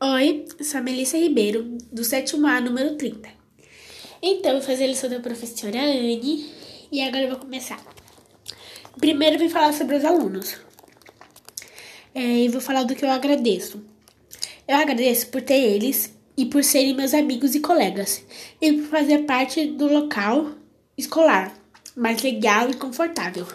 Oi, sou a Melissa Ribeiro, do 7A, número 30. Então, vou fazer a lição da professora Anne e agora eu vou começar. Primeiro, eu vou falar sobre os alunos. É, e vou falar do que eu agradeço. Eu agradeço por ter eles e por serem meus amigos e colegas, e por fazer parte do local escolar mais legal e confortável.